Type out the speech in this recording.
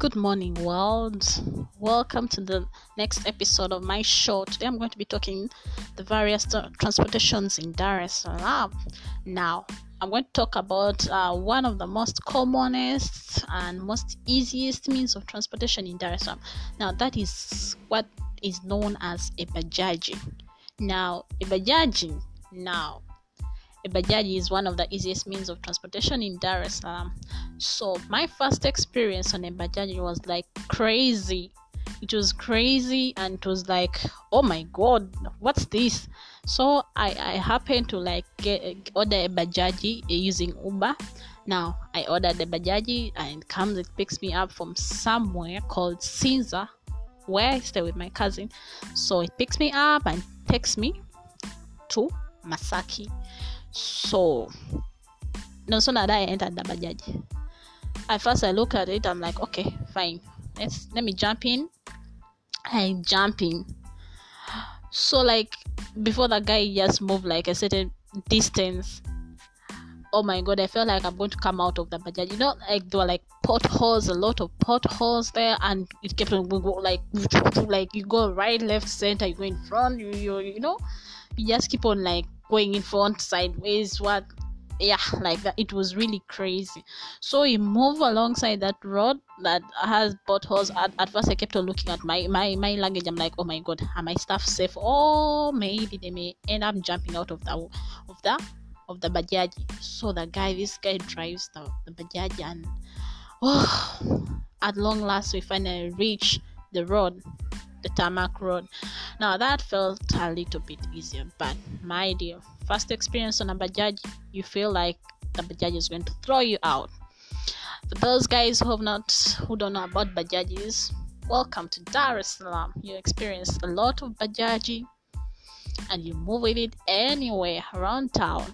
Good morning, world. Welcome to the next episode of my show. Today, I'm going to be talking the various tra- transportations in Dar es Salaam. Now, I'm going to talk about uh, one of the most commonest and most easiest means of transportation in Dar es Salaam. Now, that is what is known as a bajaji. Now, a bajaji. Now, a bajaji is one of the easiest means of transportation in Dar es Salaam. So my first experience on a bajaji was like crazy. It was crazy and it was like, oh my god, what's this? So I, I happened to like get, order a bajaji using Uber. Now I ordered the bajaji and it comes, it picks me up from somewhere called Sinza, where I stay with my cousin. So it picks me up and takes me to Masaki. So no sooner that I entered the bajaji, at first I look at it, I'm like, okay, fine. Let's let me jump in. I jump in. So like before the guy just moved like a certain distance. Oh my god, I felt like I'm going to come out of the bajaj. You know, like there were like potholes, a lot of potholes there, and it kept on like like you go right, left, center, you go in front, you you you know, you just keep on like going in front, sideways, what yeah like that. It was really crazy. So he moved alongside that road that has potholes at, at first i kept on looking at my my my luggage. I'm like oh my god are my stuff safe? Or maybe they may end up jumping out of the of the of the bajaji. So the guy this guy drives the, the bajaji and oh at long last we finally reach the road the tarmac road now that felt a little bit easier but my dear first experience on a bajaj you feel like the bajaj is going to throw you out. For those guys who have not who don't know about bajajis welcome to dar es salaam. You experience a lot of bajaji and you move with it anywhere around town